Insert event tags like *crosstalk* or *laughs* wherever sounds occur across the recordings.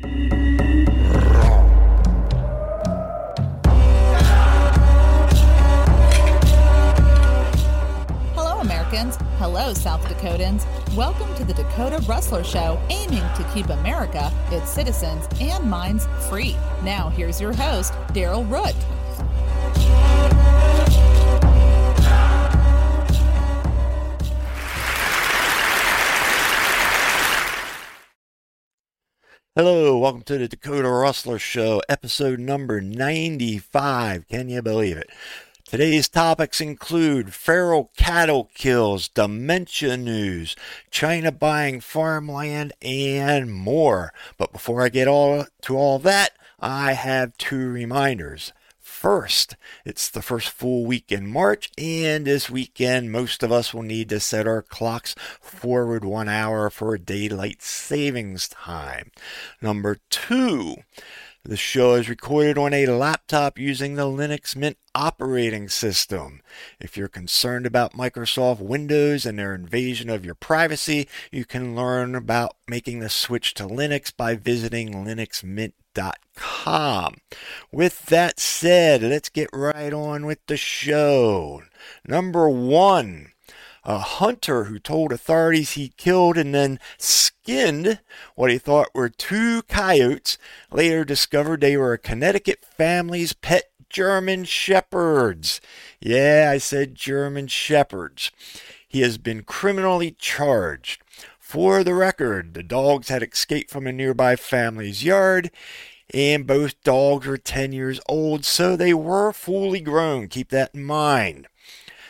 Hello, Americans. Hello, South Dakotans. Welcome to the Dakota Rustler Show, aiming to keep America, its citizens, and minds free. Now, here's your host, Daryl Root. Hello, welcome to the Dakota Rustler Show, episode number 95. Can you believe it? Today's topics include feral cattle kills, dementia news, China buying farmland, and more. But before I get all to all that, I have two reminders. First, it's the first full week in March, and this weekend, most of us will need to set our clocks forward one hour for daylight savings time. Number two, the show is recorded on a laptop using the Linux Mint operating system. If you're concerned about Microsoft Windows and their invasion of your privacy, you can learn about making the switch to Linux by visiting linuxmint.com. With that said, let's get right on with the show. Number one a hunter who told authorities he killed and then skinned what he thought were two coyotes later discovered they were a Connecticut family's pet German shepherds. Yeah, I said German shepherds. He has been criminally charged. For the record, the dogs had escaped from a nearby family's yard, and both dogs were 10 years old, so they were fully grown. Keep that in mind.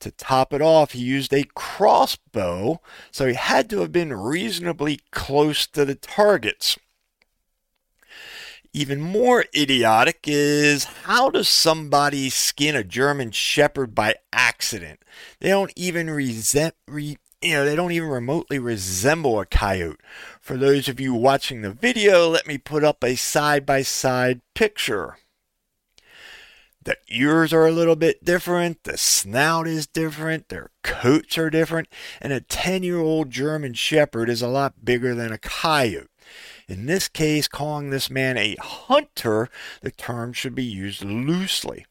To top it off, he used a crossbow, so he had to have been reasonably close to the targets. Even more idiotic is how does somebody skin a German Shepherd by accident? They don't even resent, re, you know, they don't even remotely resemble a coyote. For those of you watching the video, let me put up a side by side picture. The ears are a little bit different, the snout is different, their coats are different, and a 10 year old German Shepherd is a lot bigger than a coyote. In this case, calling this man a hunter, the term should be used loosely.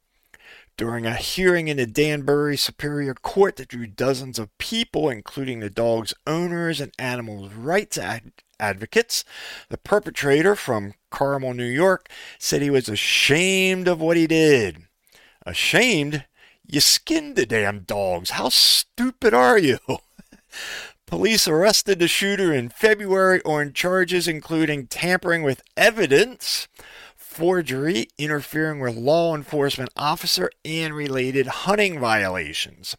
During a hearing in the Danbury Superior Court that drew dozens of people, including the dog's owners and animal rights ad- advocates, the perpetrator from Carmel, New York, said he was ashamed of what he did. Ashamed? You skinned the damn dogs. How stupid are you? *laughs* Police arrested the shooter in February on charges including tampering with evidence, forgery, interfering with law enforcement officer, and related hunting violations.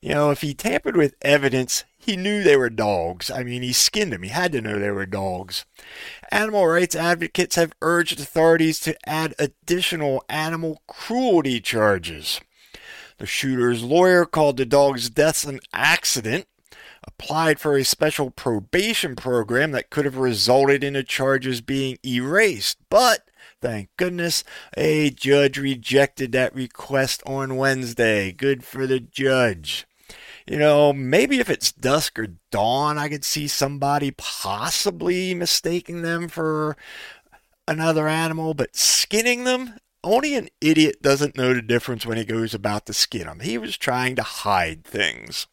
You know, if he tampered with evidence, he knew they were dogs. I mean, he skinned them. He had to know they were dogs. Animal rights advocates have urged authorities to add additional animal cruelty charges. The shooter's lawyer called the dog's deaths an accident, applied for a special probation program that could have resulted in the charges being erased, but Thank goodness a judge rejected that request on Wednesday. Good for the judge. You know, maybe if it's dusk or dawn, I could see somebody possibly mistaking them for another animal, but skinning them, only an idiot doesn't know the difference when he goes about to skin them. He was trying to hide things.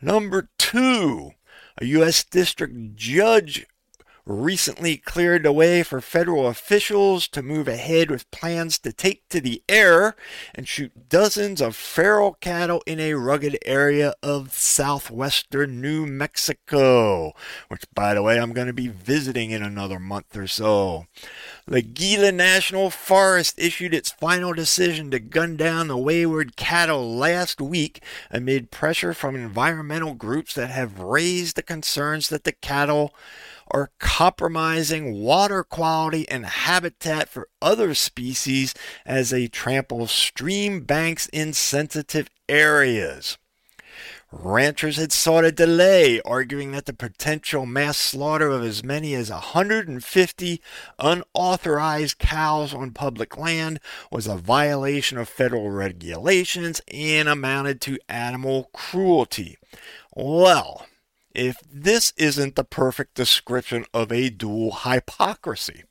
Number two, a U.S. District Judge recently cleared the way for federal officials to move ahead with plans to take to the air and shoot dozens of feral cattle in a rugged area of southwestern New Mexico, which, by the way, I'm going to be visiting in another month or so. The Gila National Forest issued its final decision to gun down the wayward cattle last week amid pressure from environmental groups that have raised the concerns that the cattle are compromising water quality and habitat for other species as they trample stream banks in sensitive areas. Ranchers had sought a delay, arguing that the potential mass slaughter of as many as 150 unauthorized cows on public land was a violation of federal regulations and amounted to animal cruelty. Well, if this isn't the perfect description of a dual hypocrisy.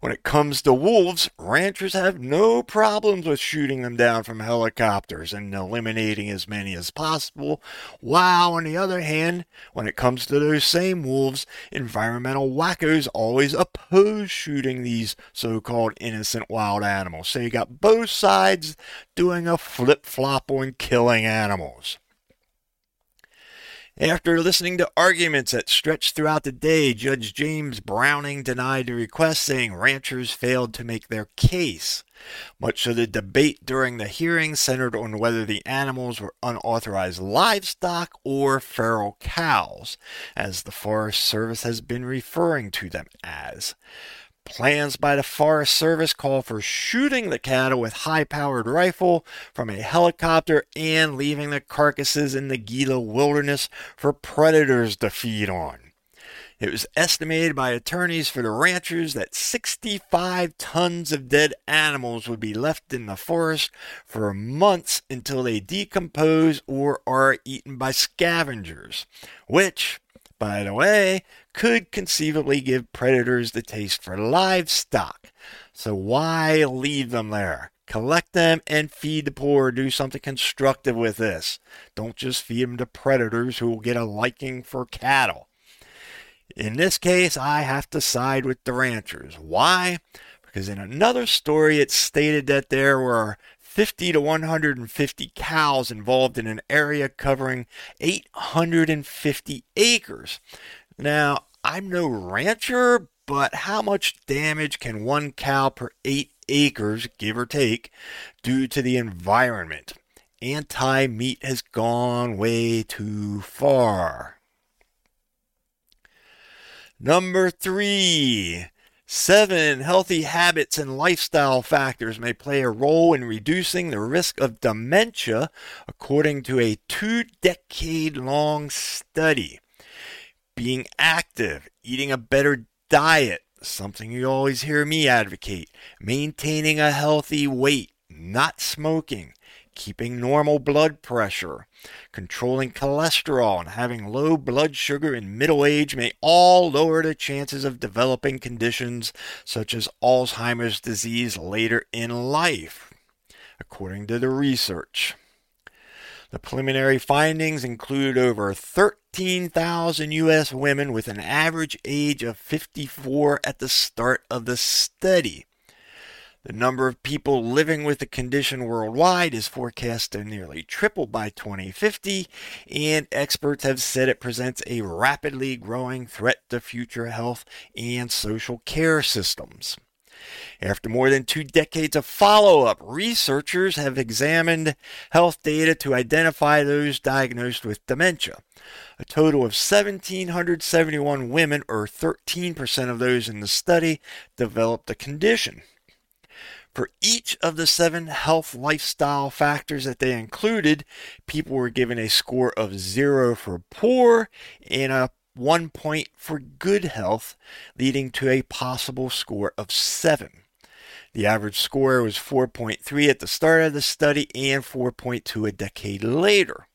When it comes to wolves, ranchers have no problems with shooting them down from helicopters and eliminating as many as possible, while on the other hand, when it comes to those same wolves, environmental wackos always oppose shooting these so called innocent wild animals. So you got both sides doing a flip flop on killing animals. After listening to arguments that stretched throughout the day, Judge James Browning denied the request, saying ranchers failed to make their case. Much of the debate during the hearing centered on whether the animals were unauthorized livestock or feral cows, as the Forest Service has been referring to them as. Plans by the Forest Service call for shooting the cattle with high powered rifle from a helicopter and leaving the carcasses in the Gila wilderness for predators to feed on. It was estimated by attorneys for the ranchers that 65 tons of dead animals would be left in the forest for months until they decompose or are eaten by scavengers, which, by the way, could conceivably give predators the taste for livestock. So why leave them there? Collect them and feed the poor. Do something constructive with this. Don't just feed them to predators who will get a liking for cattle. In this case, I have to side with the ranchers. Why? Because in another story, it stated that there were 50 to 150 cows involved in an area covering 850 acres. Now, I'm no rancher, but how much damage can one cow per eight acres, give or take, do to the environment? Anti meat has gone way too far. Number three, Seven healthy habits and lifestyle factors may play a role in reducing the risk of dementia, according to a two decade long study. Being active, eating a better diet, something you always hear me advocate, maintaining a healthy weight, not smoking, keeping normal blood pressure, controlling cholesterol, and having low blood sugar in middle age may all lower the chances of developing conditions such as Alzheimer's disease later in life, according to the research. The preliminary findings include over 13,000 U.S. women with an average age of 54 at the start of the study. The number of people living with the condition worldwide is forecast to nearly triple by 2050, and experts have said it presents a rapidly growing threat to future health and social care systems. After more than two decades of follow up, researchers have examined health data to identify those diagnosed with dementia. A total of 1,771 women, or 13% of those in the study, developed the condition. For each of the seven health lifestyle factors that they included, people were given a score of zero for poor and a one point for good health, leading to a possible score of seven. The average score was 4.3 at the start of the study and 4.2 a decade later.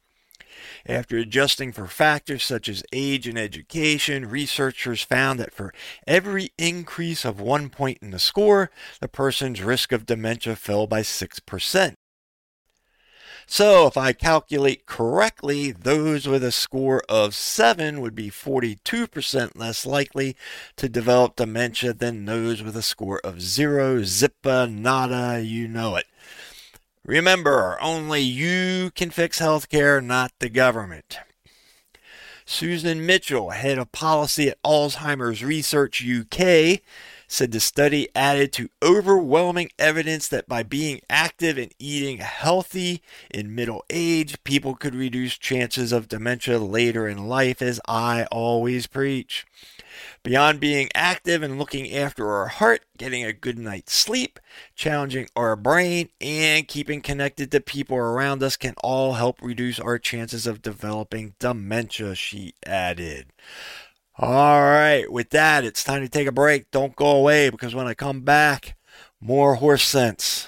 After adjusting for factors such as age and education, researchers found that for every increase of one point in the score, the person's risk of dementia fell by 6%. So, if I calculate correctly, those with a score of 7 would be 42% less likely to develop dementia than those with a score of 0. Zippa, nada, you know it. Remember, only you can fix healthcare, not the government. Susan Mitchell, head of policy at Alzheimer's Research UK, said the study added to overwhelming evidence that by being active and eating healthy in middle age, people could reduce chances of dementia later in life, as I always preach. Beyond being active and looking after our heart, getting a good night's sleep, challenging our brain, and keeping connected to people around us can all help reduce our chances of developing dementia, she added. All right, with that, it's time to take a break. Don't go away because when I come back, more horse sense.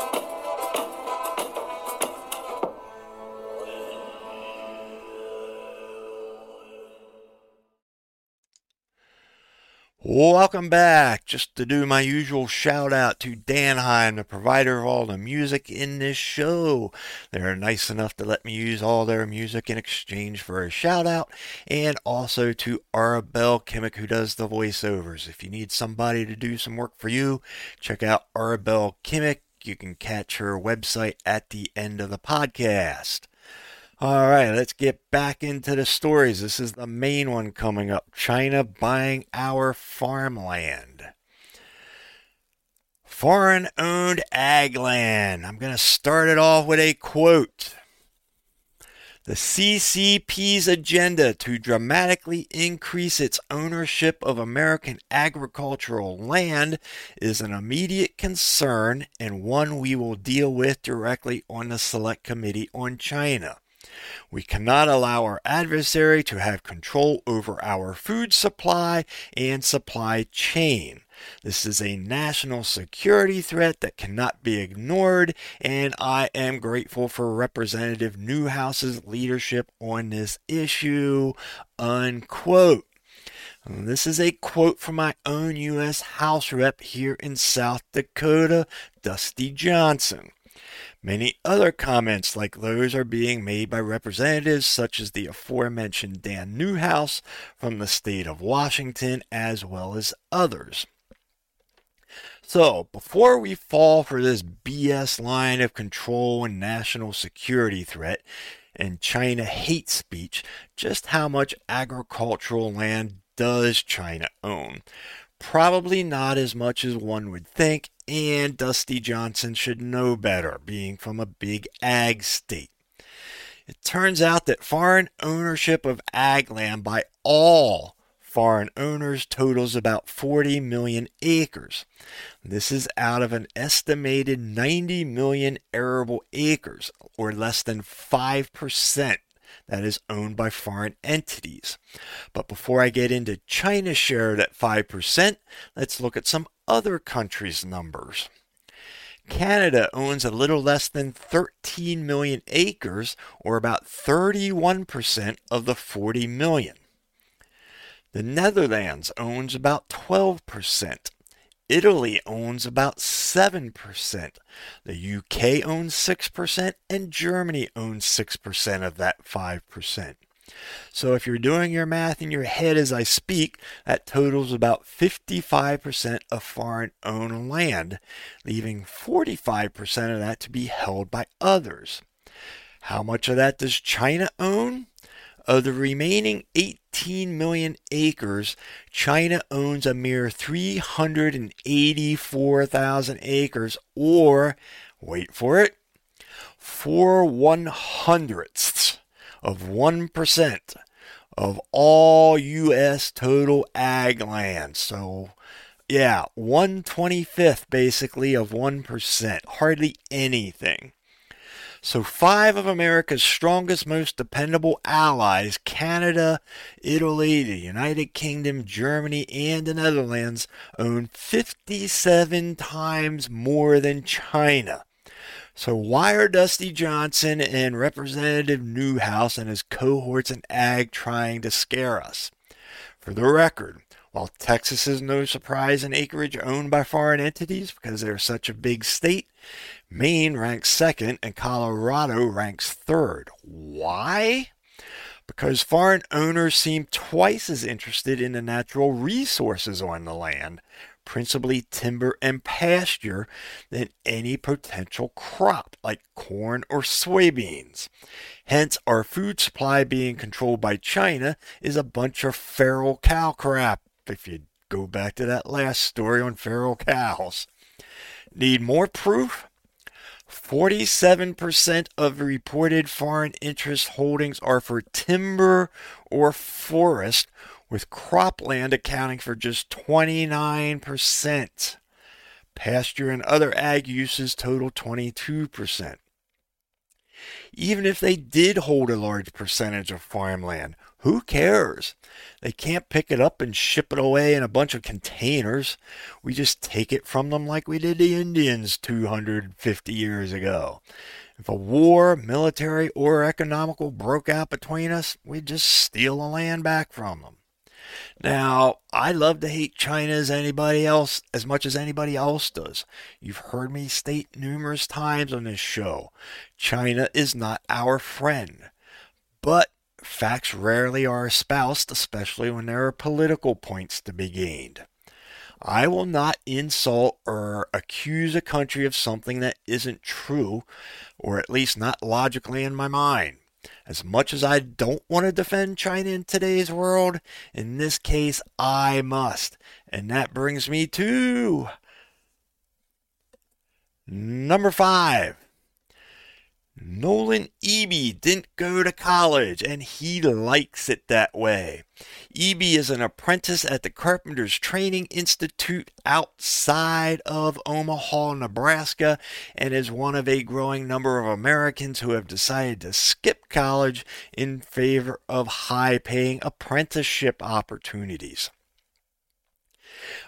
Welcome back. Just to do my usual shout out to Danheim, the provider of all the music in this show. They're nice enough to let me use all their music in exchange for a shout out. And also to Arabelle Kimmick, who does the voiceovers. If you need somebody to do some work for you, check out Arabelle Kimmick. You can catch her website at the end of the podcast. All right, let's get back into the stories. This is the main one coming up China buying our farmland. Foreign owned ag land. I'm going to start it off with a quote. The CCP's agenda to dramatically increase its ownership of American agricultural land is an immediate concern and one we will deal with directly on the Select Committee on China. We cannot allow our adversary to have control over our food supply and supply chain. This is a national security threat that cannot be ignored, and I am grateful for Representative Newhouse's leadership on this issue. Unquote. This is a quote from my own U.S. House rep here in South Dakota, Dusty Johnson. Many other comments like those are being made by representatives such as the aforementioned Dan Newhouse from the state of Washington, as well as others. So, before we fall for this BS line of control and national security threat and China hate speech, just how much agricultural land does China own? Probably not as much as one would think, and Dusty Johnson should know better, being from a big ag state. It turns out that foreign ownership of ag land by all foreign owners totals about 40 million acres. This is out of an estimated 90 million arable acres, or less than 5% that is owned by foreign entities. But before I get into China's share at 5%, let's look at some other countries' numbers. Canada owns a little less than 13 million acres, or about 31% of the 40 million. The Netherlands owns about 12%. Italy owns about 7%. The UK owns 6%, and Germany owns 6% of that 5%. So if you're doing your math in your head as I speak, that totals about 55% of foreign owned land, leaving 45% of that to be held by others. How much of that does China own? Of the remaining 18 million acres, China owns a mere 384,000 acres, or, wait for it, four one hundredths of 1% of all U.S. total ag land. So, yeah, 125th basically of 1%, hardly anything. So, five of America's strongest, most dependable allies Canada, Italy, the United Kingdom, Germany, and the Netherlands own 57 times more than China. So, why are Dusty Johnson and Representative Newhouse and his cohorts in ag trying to scare us? For the record, while Texas is no surprise in acreage owned by foreign entities because they're such a big state, Maine ranks second and Colorado ranks third. Why? Because foreign owners seem twice as interested in the natural resources on the land, principally timber and pasture, than any potential crop like corn or soybeans. Hence, our food supply being controlled by China is a bunch of feral cow crap, if you go back to that last story on feral cows. Need more proof? 47% of reported foreign interest holdings are for timber or forest, with cropland accounting for just 29%. Pasture and other ag uses total 22%. Even if they did hold a large percentage of farmland, who cares? They can't pick it up and ship it away in a bunch of containers. We just take it from them like we did the Indians 250 years ago. If a war, military, or economical broke out between us, we'd just steal the land back from them. Now, I love to hate China as anybody else, as much as anybody else does. You've heard me state numerous times on this show China is not our friend. But facts rarely are espoused, especially when there are political points to be gained. I will not insult or accuse a country of something that isn't true, or at least not logically in my mind. As much as I don't want to defend China in today's world, in this case I must. And that brings me to number five. Nolan Eby didn't go to college and he likes it that way. Eby is an apprentice at the Carpenters Training Institute outside of Omaha, Nebraska, and is one of a growing number of Americans who have decided to skip college in favor of high paying apprenticeship opportunities.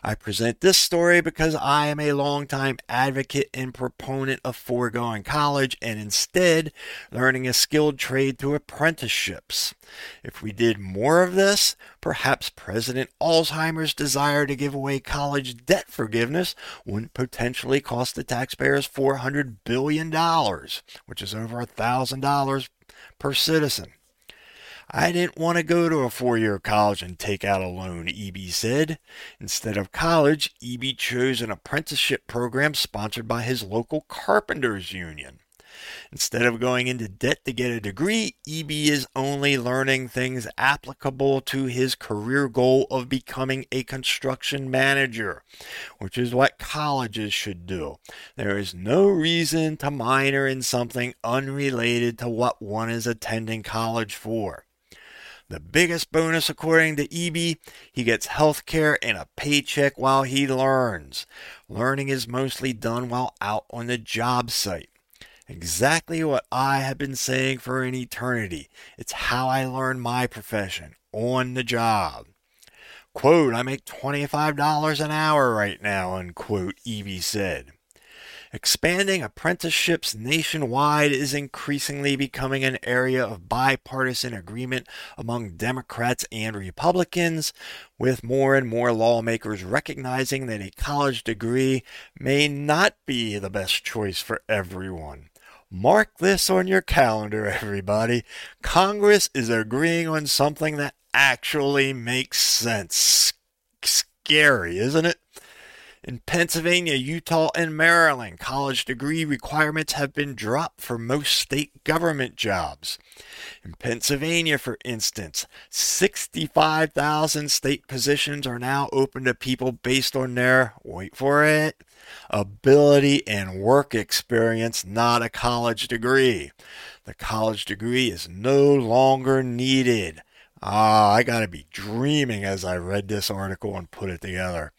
I present this story because I am a longtime advocate and proponent of foregoing college and instead learning a skilled trade through apprenticeships. If we did more of this, perhaps President Alzheimer's desire to give away college debt forgiveness wouldn't potentially cost the taxpayers $400 billion, which is over $1,000 per citizen. I didn't want to go to a four year college and take out a loan, Eby said. Instead of college, Eby chose an apprenticeship program sponsored by his local carpenters union. Instead of going into debt to get a degree, Eby is only learning things applicable to his career goal of becoming a construction manager, which is what colleges should do. There is no reason to minor in something unrelated to what one is attending college for. The biggest bonus, according to Eby, he gets health care and a paycheck while he learns. Learning is mostly done while out on the job site. Exactly what I have been saying for an eternity. It's how I learn my profession on the job. Quote, I make $25 an hour right now, unquote, Eby said. Expanding apprenticeships nationwide is increasingly becoming an area of bipartisan agreement among Democrats and Republicans, with more and more lawmakers recognizing that a college degree may not be the best choice for everyone. Mark this on your calendar, everybody. Congress is agreeing on something that actually makes sense. Scary, isn't it? In Pennsylvania, Utah, and Maryland, college degree requirements have been dropped for most state government jobs. In Pennsylvania, for instance, 65,000 state positions are now open to people based on their, wait for it, ability and work experience, not a college degree. The college degree is no longer needed. Ah, I got to be dreaming as I read this article and put it together.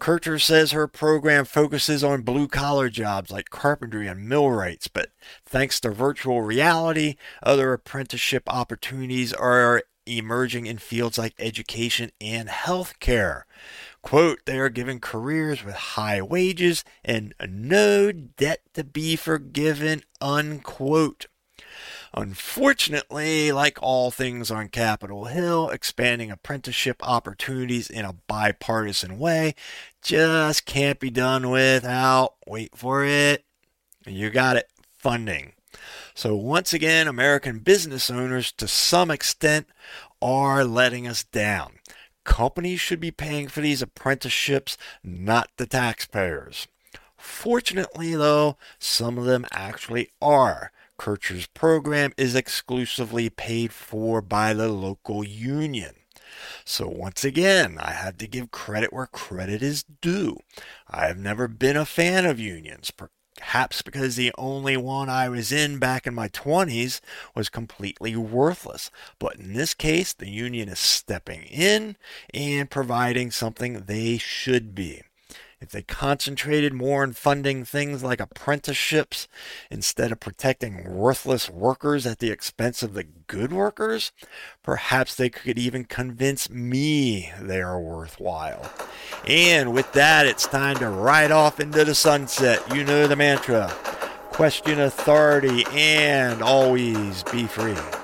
Kircher says her program focuses on blue collar jobs like carpentry and millwrights, but thanks to virtual reality, other apprenticeship opportunities are emerging in fields like education and healthcare. Quote, they are given careers with high wages and no debt to be forgiven, unquote. Unfortunately, like all things on Capitol Hill, expanding apprenticeship opportunities in a bipartisan way just can't be done without, wait for it, you got it, funding. So, once again, American business owners, to some extent, are letting us down. Companies should be paying for these apprenticeships, not the taxpayers. Fortunately, though, some of them actually are. Kircher's program is exclusively paid for by the local union. So, once again, I have to give credit where credit is due. I have never been a fan of unions, perhaps because the only one I was in back in my 20s was completely worthless. But in this case, the union is stepping in and providing something they should be. If they concentrated more on funding things like apprenticeships instead of protecting worthless workers at the expense of the good workers, perhaps they could even convince me they are worthwhile. And with that, it's time to ride off into the sunset. You know the mantra question authority and always be free.